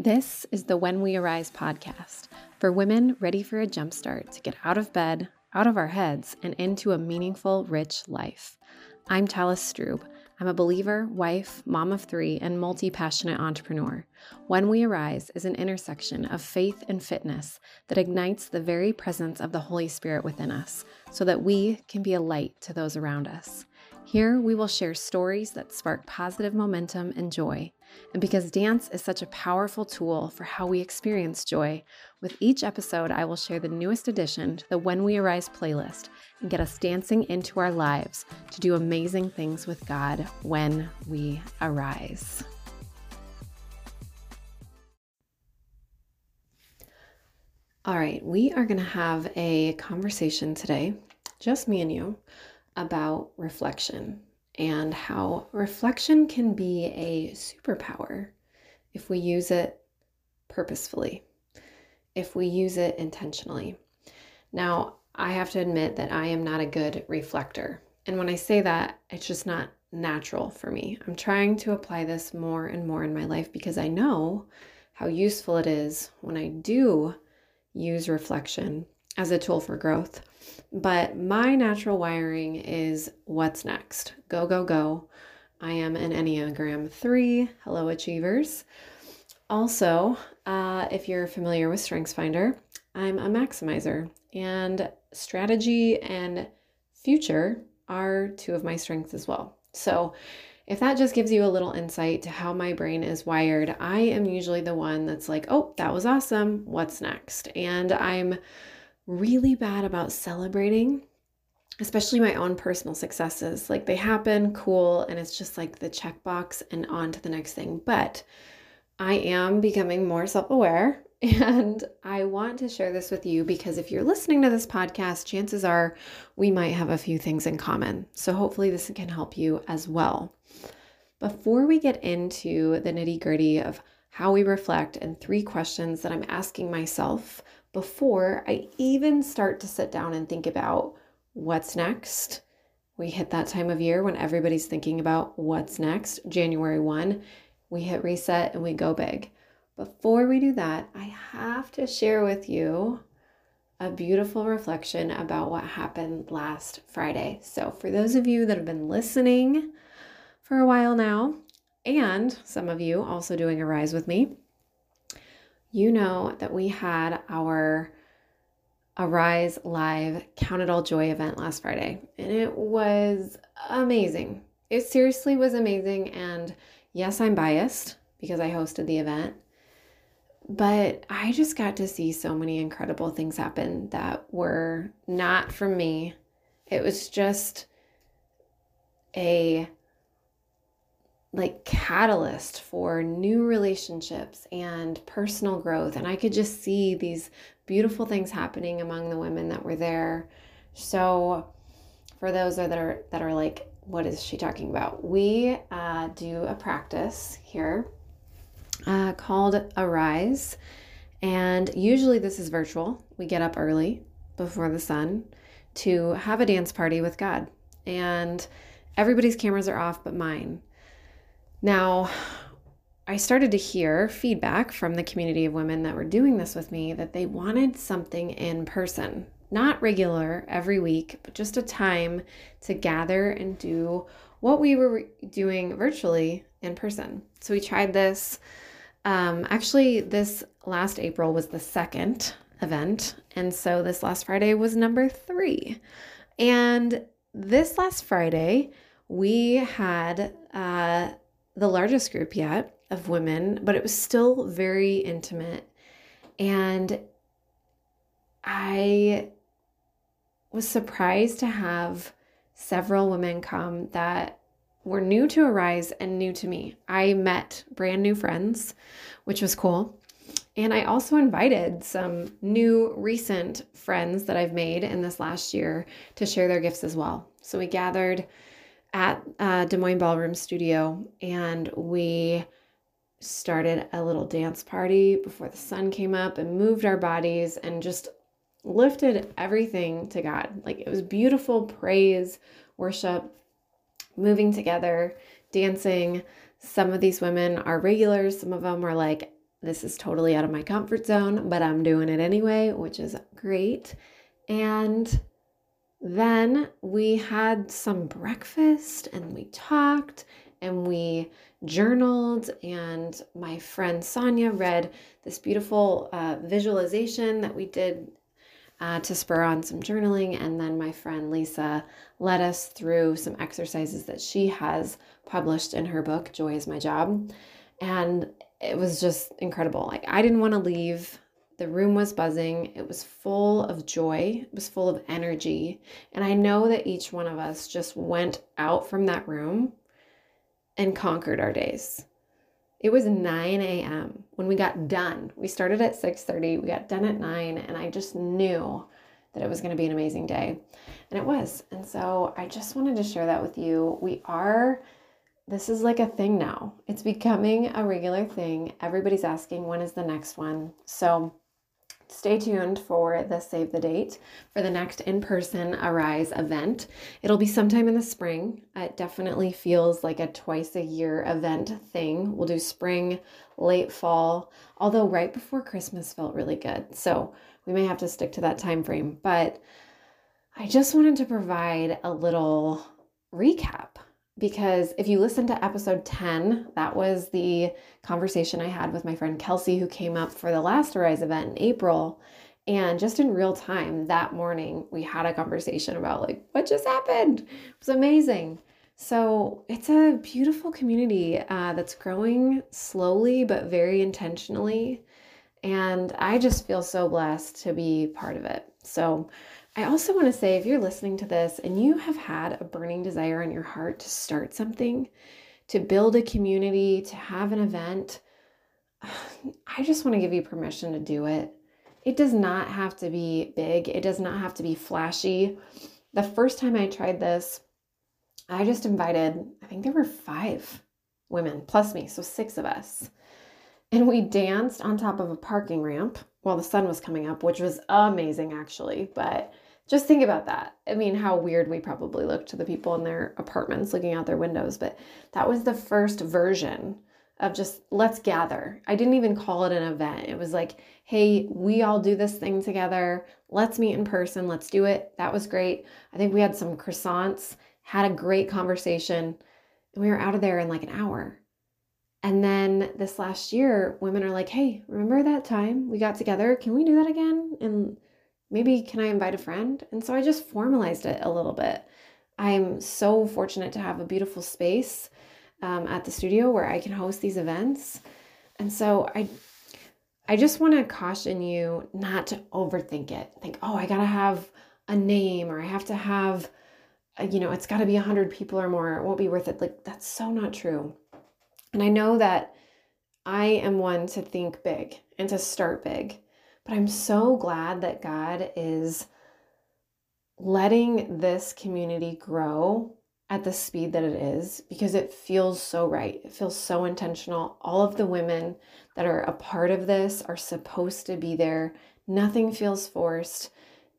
This is the When We Arise podcast for women ready for a jumpstart to get out of bed, out of our heads, and into a meaningful, rich life. I'm Talis Strub. I'm a believer, wife, mom of three, and multi passionate entrepreneur. When We Arise is an intersection of faith and fitness that ignites the very presence of the Holy Spirit within us so that we can be a light to those around us. Here, we will share stories that spark positive momentum and joy. And because dance is such a powerful tool for how we experience joy, with each episode, I will share the newest addition to the When We Arise playlist and get us dancing into our lives to do amazing things with God when we arise. All right, we are going to have a conversation today, just me and you about reflection and how reflection can be a superpower if we use it purposefully, if we use it intentionally. Now, I have to admit that I am not a good reflector. And when I say that, it's just not natural for me. I'm trying to apply this more and more in my life because I know how useful it is when I do use reflection as a tool for growth. But my natural wiring is what's next? Go, go, go. I am an Enneagram 3. Hello, achievers. Also, uh, if you're familiar with StrengthsFinder, I'm a maximizer, and strategy and future are two of my strengths as well. So, if that just gives you a little insight to how my brain is wired, I am usually the one that's like, oh, that was awesome. What's next? And I'm really bad about celebrating, especially my own personal successes. Like they happen, cool, and it's just like the checkbox and on to the next thing. But I am becoming more self aware and I want to share this with you because if you're listening to this podcast, chances are we might have a few things in common. So hopefully this can help you as well. Before we get into the nitty gritty of how we reflect and three questions that I'm asking myself before I even start to sit down and think about what's next. We hit that time of year when everybody's thinking about what's next, January 1. We hit reset and we go big. Before we do that, I have to share with you a beautiful reflection about what happened last Friday. So, for those of you that have been listening for a while now, and some of you also doing Arise with me, you know that we had our Arise Live Count It All Joy event last Friday, and it was amazing. It seriously was amazing. And yes, I'm biased because I hosted the event, but I just got to see so many incredible things happen that were not from me. It was just a like catalyst for new relationships and personal growth. And i could just see these beautiful things happening among the women that were there. So for those that are that are like what is she talking about? We uh, do a practice here uh, called arise. And usually this is virtual. We get up early before the sun to have a dance party with god. And everybody's cameras are off but mine now, I started to hear feedback from the community of women that were doing this with me that they wanted something in person, not regular every week, but just a time to gather and do what we were doing virtually in person. So we tried this. Um, actually, this last April was the second event. And so this last Friday was number three. And this last Friday, we had uh, the largest group yet of women, but it was still very intimate. And I was surprised to have several women come that were new to Arise and new to me. I met brand new friends, which was cool. And I also invited some new recent friends that I've made in this last year to share their gifts as well. So we gathered at uh, Des Moines Ballroom Studio, and we started a little dance party before the sun came up and moved our bodies and just lifted everything to God. Like it was beautiful praise, worship, moving together, dancing. Some of these women are regulars, some of them are like This is totally out of my comfort zone, but I'm doing it anyway, which is great. And then we had some breakfast and we talked and we journaled. And my friend Sonia read this beautiful uh, visualization that we did uh, to spur on some journaling. And then my friend Lisa led us through some exercises that she has published in her book, Joy is My Job. And it was just incredible. Like, I didn't want to leave. The room was buzzing. It was full of joy. It was full of energy. And I know that each one of us just went out from that room and conquered our days. It was 9 a.m. when we got done. We started at 6:30. We got done at 9, and I just knew that it was going to be an amazing day. And it was. And so I just wanted to share that with you. We are this is like a thing now. It's becoming a regular thing. Everybody's asking when is the next one. So stay tuned for the save the date for the next in-person arise event. It'll be sometime in the spring. It definitely feels like a twice a year event thing. We'll do spring late fall although right before christmas felt really good. So we may have to stick to that time frame but i just wanted to provide a little recap because if you listen to episode 10, that was the conversation I had with my friend Kelsey, who came up for the last Arise event in April. And just in real time that morning, we had a conversation about like what just happened. It was amazing. So it's a beautiful community uh, that's growing slowly but very intentionally. And I just feel so blessed to be part of it. So I also want to say if you're listening to this and you have had a burning desire in your heart to start something, to build a community, to have an event, I just want to give you permission to do it. It does not have to be big, it does not have to be flashy. The first time I tried this, I just invited, I think there were five women plus me, so six of us. And we danced on top of a parking ramp while the sun was coming up, which was amazing actually. But just think about that. I mean, how weird we probably looked to the people in their apartments looking out their windows, but that was the first version of just let's gather. I didn't even call it an event. It was like, hey, we all do this thing together. Let's meet in person. Let's do it. That was great. I think we had some croissants, had a great conversation, and we were out of there in like an hour. And then this last year, women are like, hey, remember that time we got together? Can we do that again? And maybe can I invite a friend? And so I just formalized it a little bit. I'm so fortunate to have a beautiful space um, at the studio where I can host these events. And so I I just want to caution you not to overthink it. Think, oh, I gotta have a name or I have to have, a, you know, it's got to be a hundred people or more. It won't be worth it. Like that's so not true. And I know that I am one to think big and to start big. But I'm so glad that God is letting this community grow at the speed that it is because it feels so right. It feels so intentional. All of the women that are a part of this are supposed to be there. Nothing feels forced.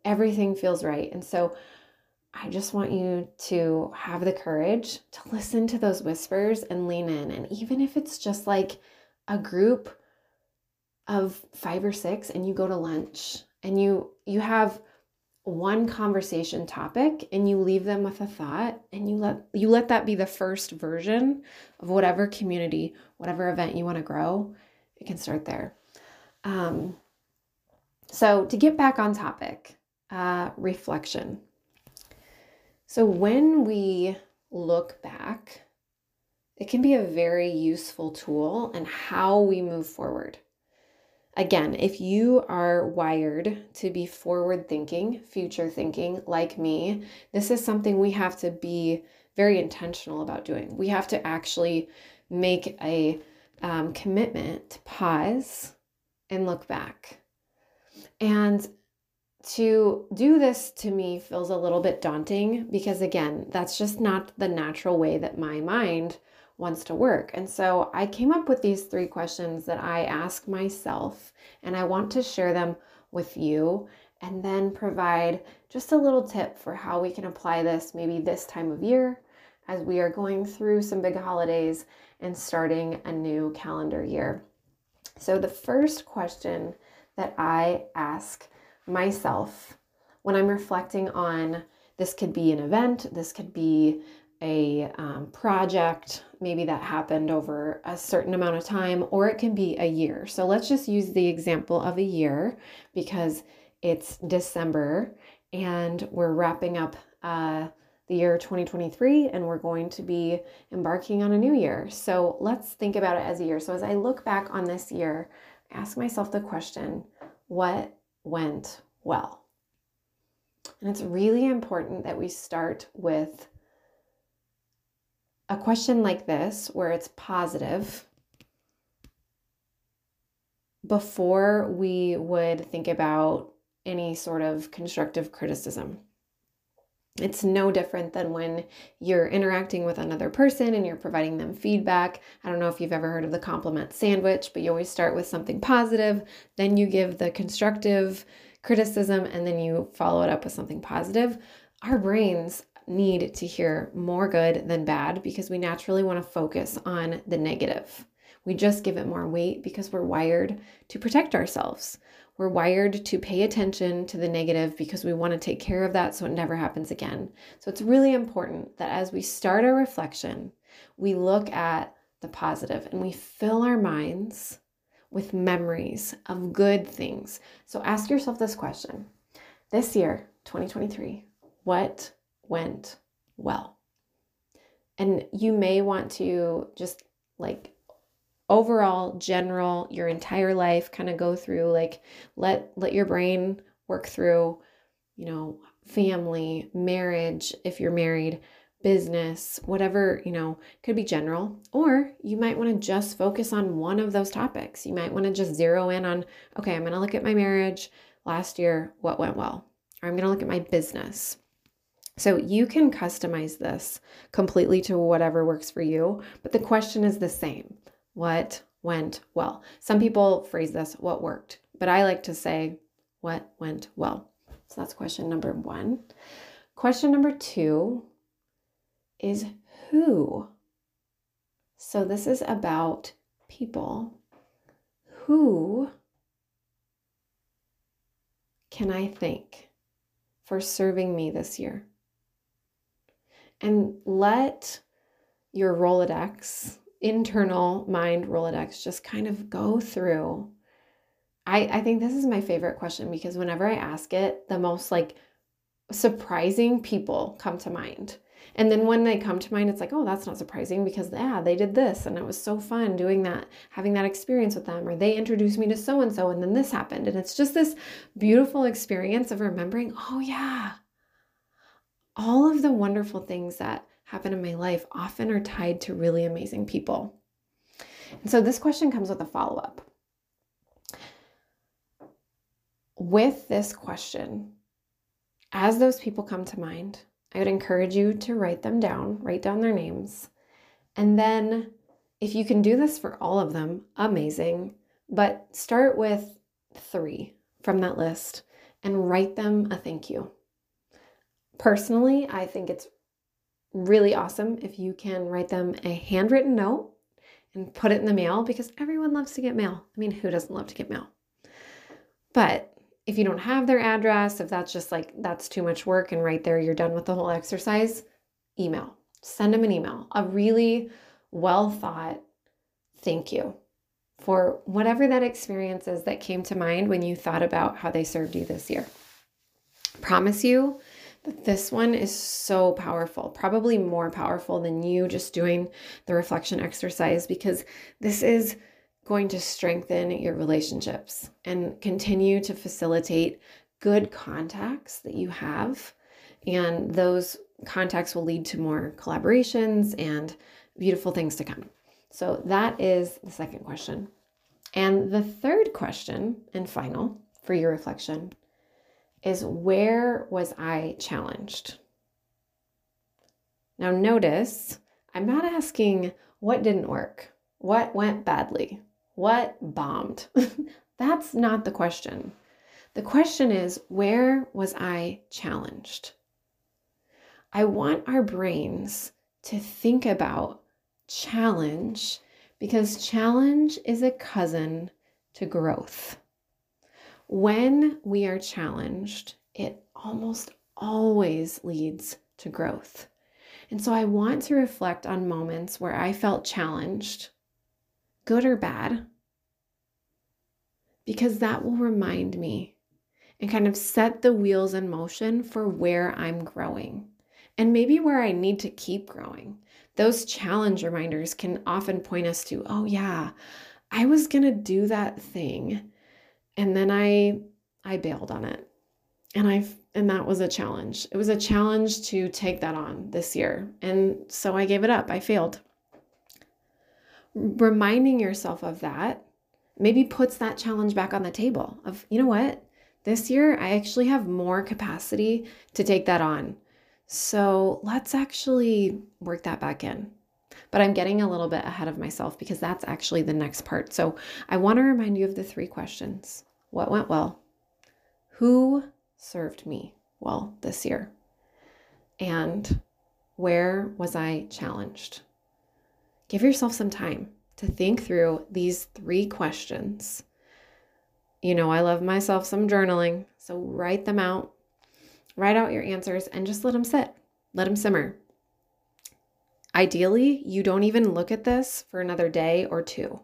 Everything feels right. And so I just want you to have the courage to listen to those whispers and lean in. And even if it's just like a group of five or six and you go to lunch and you you have one conversation topic and you leave them with a thought and you let you let that be the first version of whatever community whatever event you want to grow it can start there. Um, so to get back on topic uh, reflection. So when we look back it can be a very useful tool in how we move forward Again, if you are wired to be forward thinking, future thinking like me, this is something we have to be very intentional about doing. We have to actually make a um, commitment to pause and look back. And to do this to me feels a little bit daunting because, again, that's just not the natural way that my mind wants to work. And so I came up with these three questions that I ask myself, and I want to share them with you and then provide just a little tip for how we can apply this maybe this time of year as we are going through some big holidays and starting a new calendar year. So, the first question that I ask myself when I'm reflecting on this could be an event, this could be a um, project, maybe that happened over a certain amount of time, or it can be a year. So let's just use the example of a year because it's December and we're wrapping up uh, the year 2023 and we're going to be embarking on a new year. So let's think about it as a year. So as I look back on this year, I ask myself the question what went well? And it's really important that we start with a question like this, where it's positive, before we would think about any sort of constructive criticism. It's no different than when you're interacting with another person and you're providing them feedback. I don't know if you've ever heard of the compliment sandwich, but you always start with something positive, then you give the constructive criticism, and then you follow it up with something positive. Our brains need to hear more good than bad because we naturally want to focus on the negative. We just give it more weight because we're wired to protect ourselves. We're wired to pay attention to the negative because we want to take care of that so it never happens again. So it's really important that as we start our reflection, we look at the positive and we fill our minds with memories of good things. So ask yourself this question This year, 2023, what went well. And you may want to just like overall general your entire life kind of go through like let let your brain work through you know family marriage if you're married business whatever you know could be general. Or you might want to just focus on one of those topics. You might want to just zero in on okay i'm going to look at my marriage. Last year what went well? Or i'm going to look at my business so you can customize this completely to whatever works for you, but the question is the same What went well? Some people phrase this, What worked? But I like to say, What went well? So that's question number one. Question number two is who? So this is about people. Who can I thank for serving me this year? And let your Rolodex, internal mind Rolodex, just kind of go through. I, I think this is my favorite question because whenever I ask it, the most like surprising people come to mind. And then when they come to mind, it's like, oh, that's not surprising because, yeah, they did this and it was so fun doing that, having that experience with them, or they introduced me to so and so and then this happened. And it's just this beautiful experience of remembering, oh, yeah, all of the wonderful things that happen in my life often are tied to really amazing people. And so this question comes with a follow up. With this question, as those people come to mind, I would encourage you to write them down, write down their names. And then, if you can do this for all of them, amazing. But start with three from that list and write them a thank you. Personally, I think it's really awesome if you can write them a handwritten note and put it in the mail because everyone loves to get mail. I mean, who doesn't love to get mail? But if you don't have their address, if that's just like that's too much work and right there you're done with the whole exercise, email. Send them an email. A really well thought thank you for whatever that experience is that came to mind when you thought about how they served you this year. Promise you, this one is so powerful, probably more powerful than you just doing the reflection exercise because this is going to strengthen your relationships and continue to facilitate good contacts that you have. And those contacts will lead to more collaborations and beautiful things to come. So that is the second question. And the third question and final for your reflection is where was I challenged? Now, notice I'm not asking what didn't work, what went badly, what bombed. That's not the question. The question is where was I challenged? I want our brains to think about challenge because challenge is a cousin to growth. When we are challenged, it almost always leads to growth. And so I want to reflect on moments where I felt challenged, good or bad, because that will remind me and kind of set the wheels in motion for where I'm growing and maybe where I need to keep growing. Those challenge reminders can often point us to, oh, yeah, I was going to do that thing and then I I bailed on it. And I've and that was a challenge. It was a challenge to take that on this year. And so I gave it up. I failed. Reminding yourself of that maybe puts that challenge back on the table of, you know what? This year I actually have more capacity to take that on. So let's actually work that back in. But I'm getting a little bit ahead of myself because that's actually the next part. So I want to remind you of the three questions What went well? Who served me well this year? And where was I challenged? Give yourself some time to think through these three questions. You know, I love myself some journaling, so write them out. Write out your answers and just let them sit, let them simmer. Ideally, you don't even look at this for another day or two.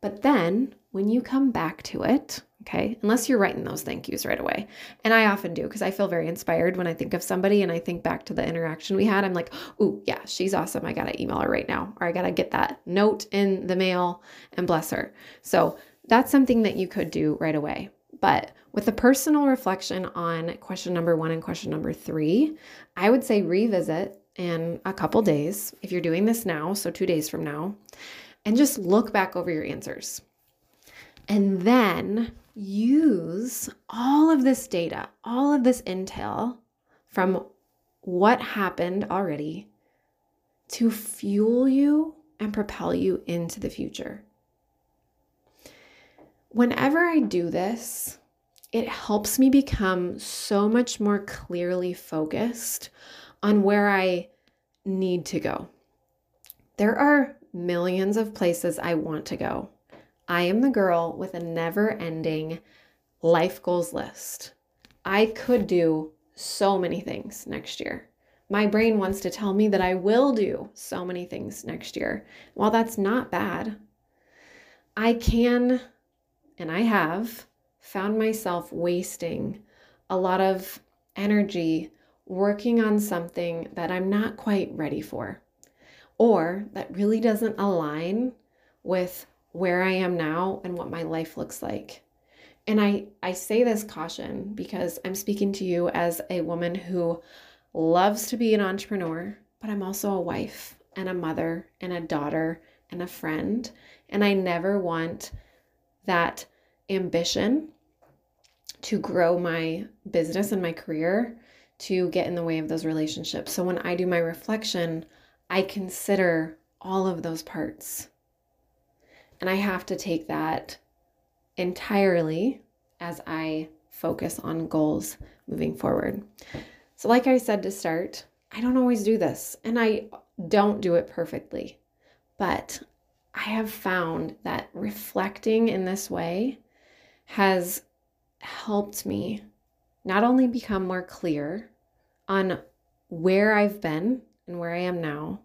But then when you come back to it, okay, unless you're writing those thank yous right away, and I often do because I feel very inspired when I think of somebody and I think back to the interaction we had. I'm like, oh, yeah, she's awesome. I got to email her right now, or I got to get that note in the mail and bless her. So that's something that you could do right away. But with a personal reflection on question number one and question number three, I would say revisit in a couple days if you're doing this now, so two days from now, and just look back over your answers. And then use all of this data, all of this intel from what happened already to fuel you and propel you into the future. Whenever I do this, it helps me become so much more clearly focused on where I need to go. There are millions of places I want to go. I am the girl with a never ending life goals list. I could do so many things next year. My brain wants to tell me that I will do so many things next year. While that's not bad, I can and I have found myself wasting a lot of energy working on something that I'm not quite ready for or that really doesn't align with where I am now and what my life looks like. And I, I say this caution because I'm speaking to you as a woman who loves to be an entrepreneur, but I'm also a wife and a mother and a daughter and a friend. And I never want that ambition to grow my business and my career to get in the way of those relationships. So when I do my reflection, I consider all of those parts. And I have to take that entirely as I focus on goals moving forward. So, like I said to start, I don't always do this and I don't do it perfectly, but I have found that reflecting in this way has helped me not only become more clear on where I've been and where I am now,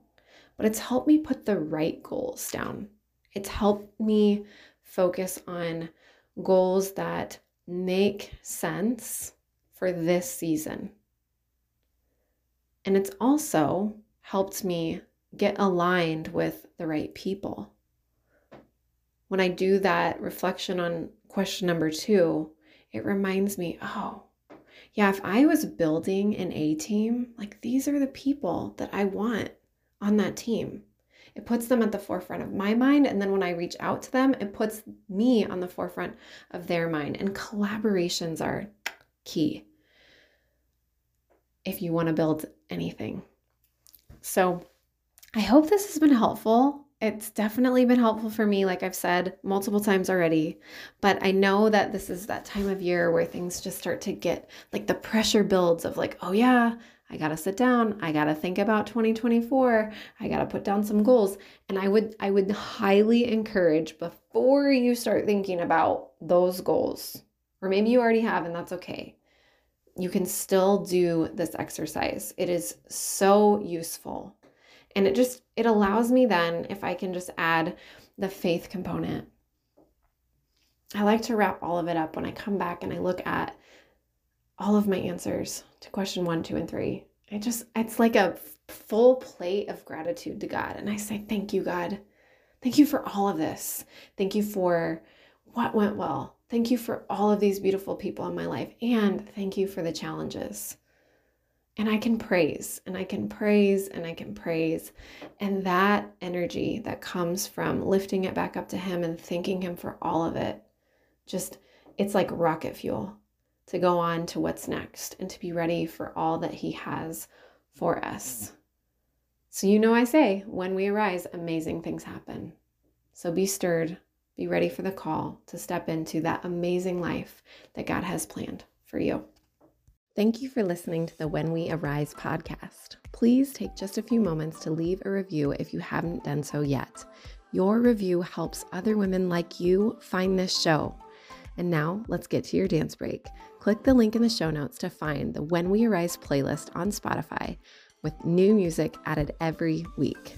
but it's helped me put the right goals down. It's helped me focus on goals that make sense for this season. And it's also helped me get aligned with the right people. When I do that reflection on question number two, it reminds me, oh, yeah, if I was building an A team, like these are the people that I want on that team. It puts them at the forefront of my mind. And then when I reach out to them, it puts me on the forefront of their mind. And collaborations are key if you want to build anything. So I hope this has been helpful. It's definitely been helpful for me, like I've said multiple times already. But I know that this is that time of year where things just start to get like the pressure builds of like, oh yeah, I got to sit down. I got to think about 2024. I got to put down some goals. And I would I would highly encourage before you start thinking about those goals, or maybe you already have and that's okay. You can still do this exercise. It is so useful. And it just it allows me then if I can just add the faith component. I like to wrap all of it up when I come back and I look at all of my answers to question one, two, and three. I just, it's like a full plate of gratitude to God. And I say, Thank you, God. Thank you for all of this. Thank you for what went well. Thank you for all of these beautiful people in my life. And thank you for the challenges. And I can praise and I can praise and I can praise. And that energy that comes from lifting it back up to Him and thanking Him for all of it, just, it's like rocket fuel to go on to what's next and to be ready for all that He has for us. So, you know, I say, when we arise, amazing things happen. So be stirred, be ready for the call to step into that amazing life that God has planned for you. Thank you for listening to the When We Arise podcast. Please take just a few moments to leave a review if you haven't done so yet. Your review helps other women like you find this show. And now let's get to your dance break. Click the link in the show notes to find the When We Arise playlist on Spotify with new music added every week.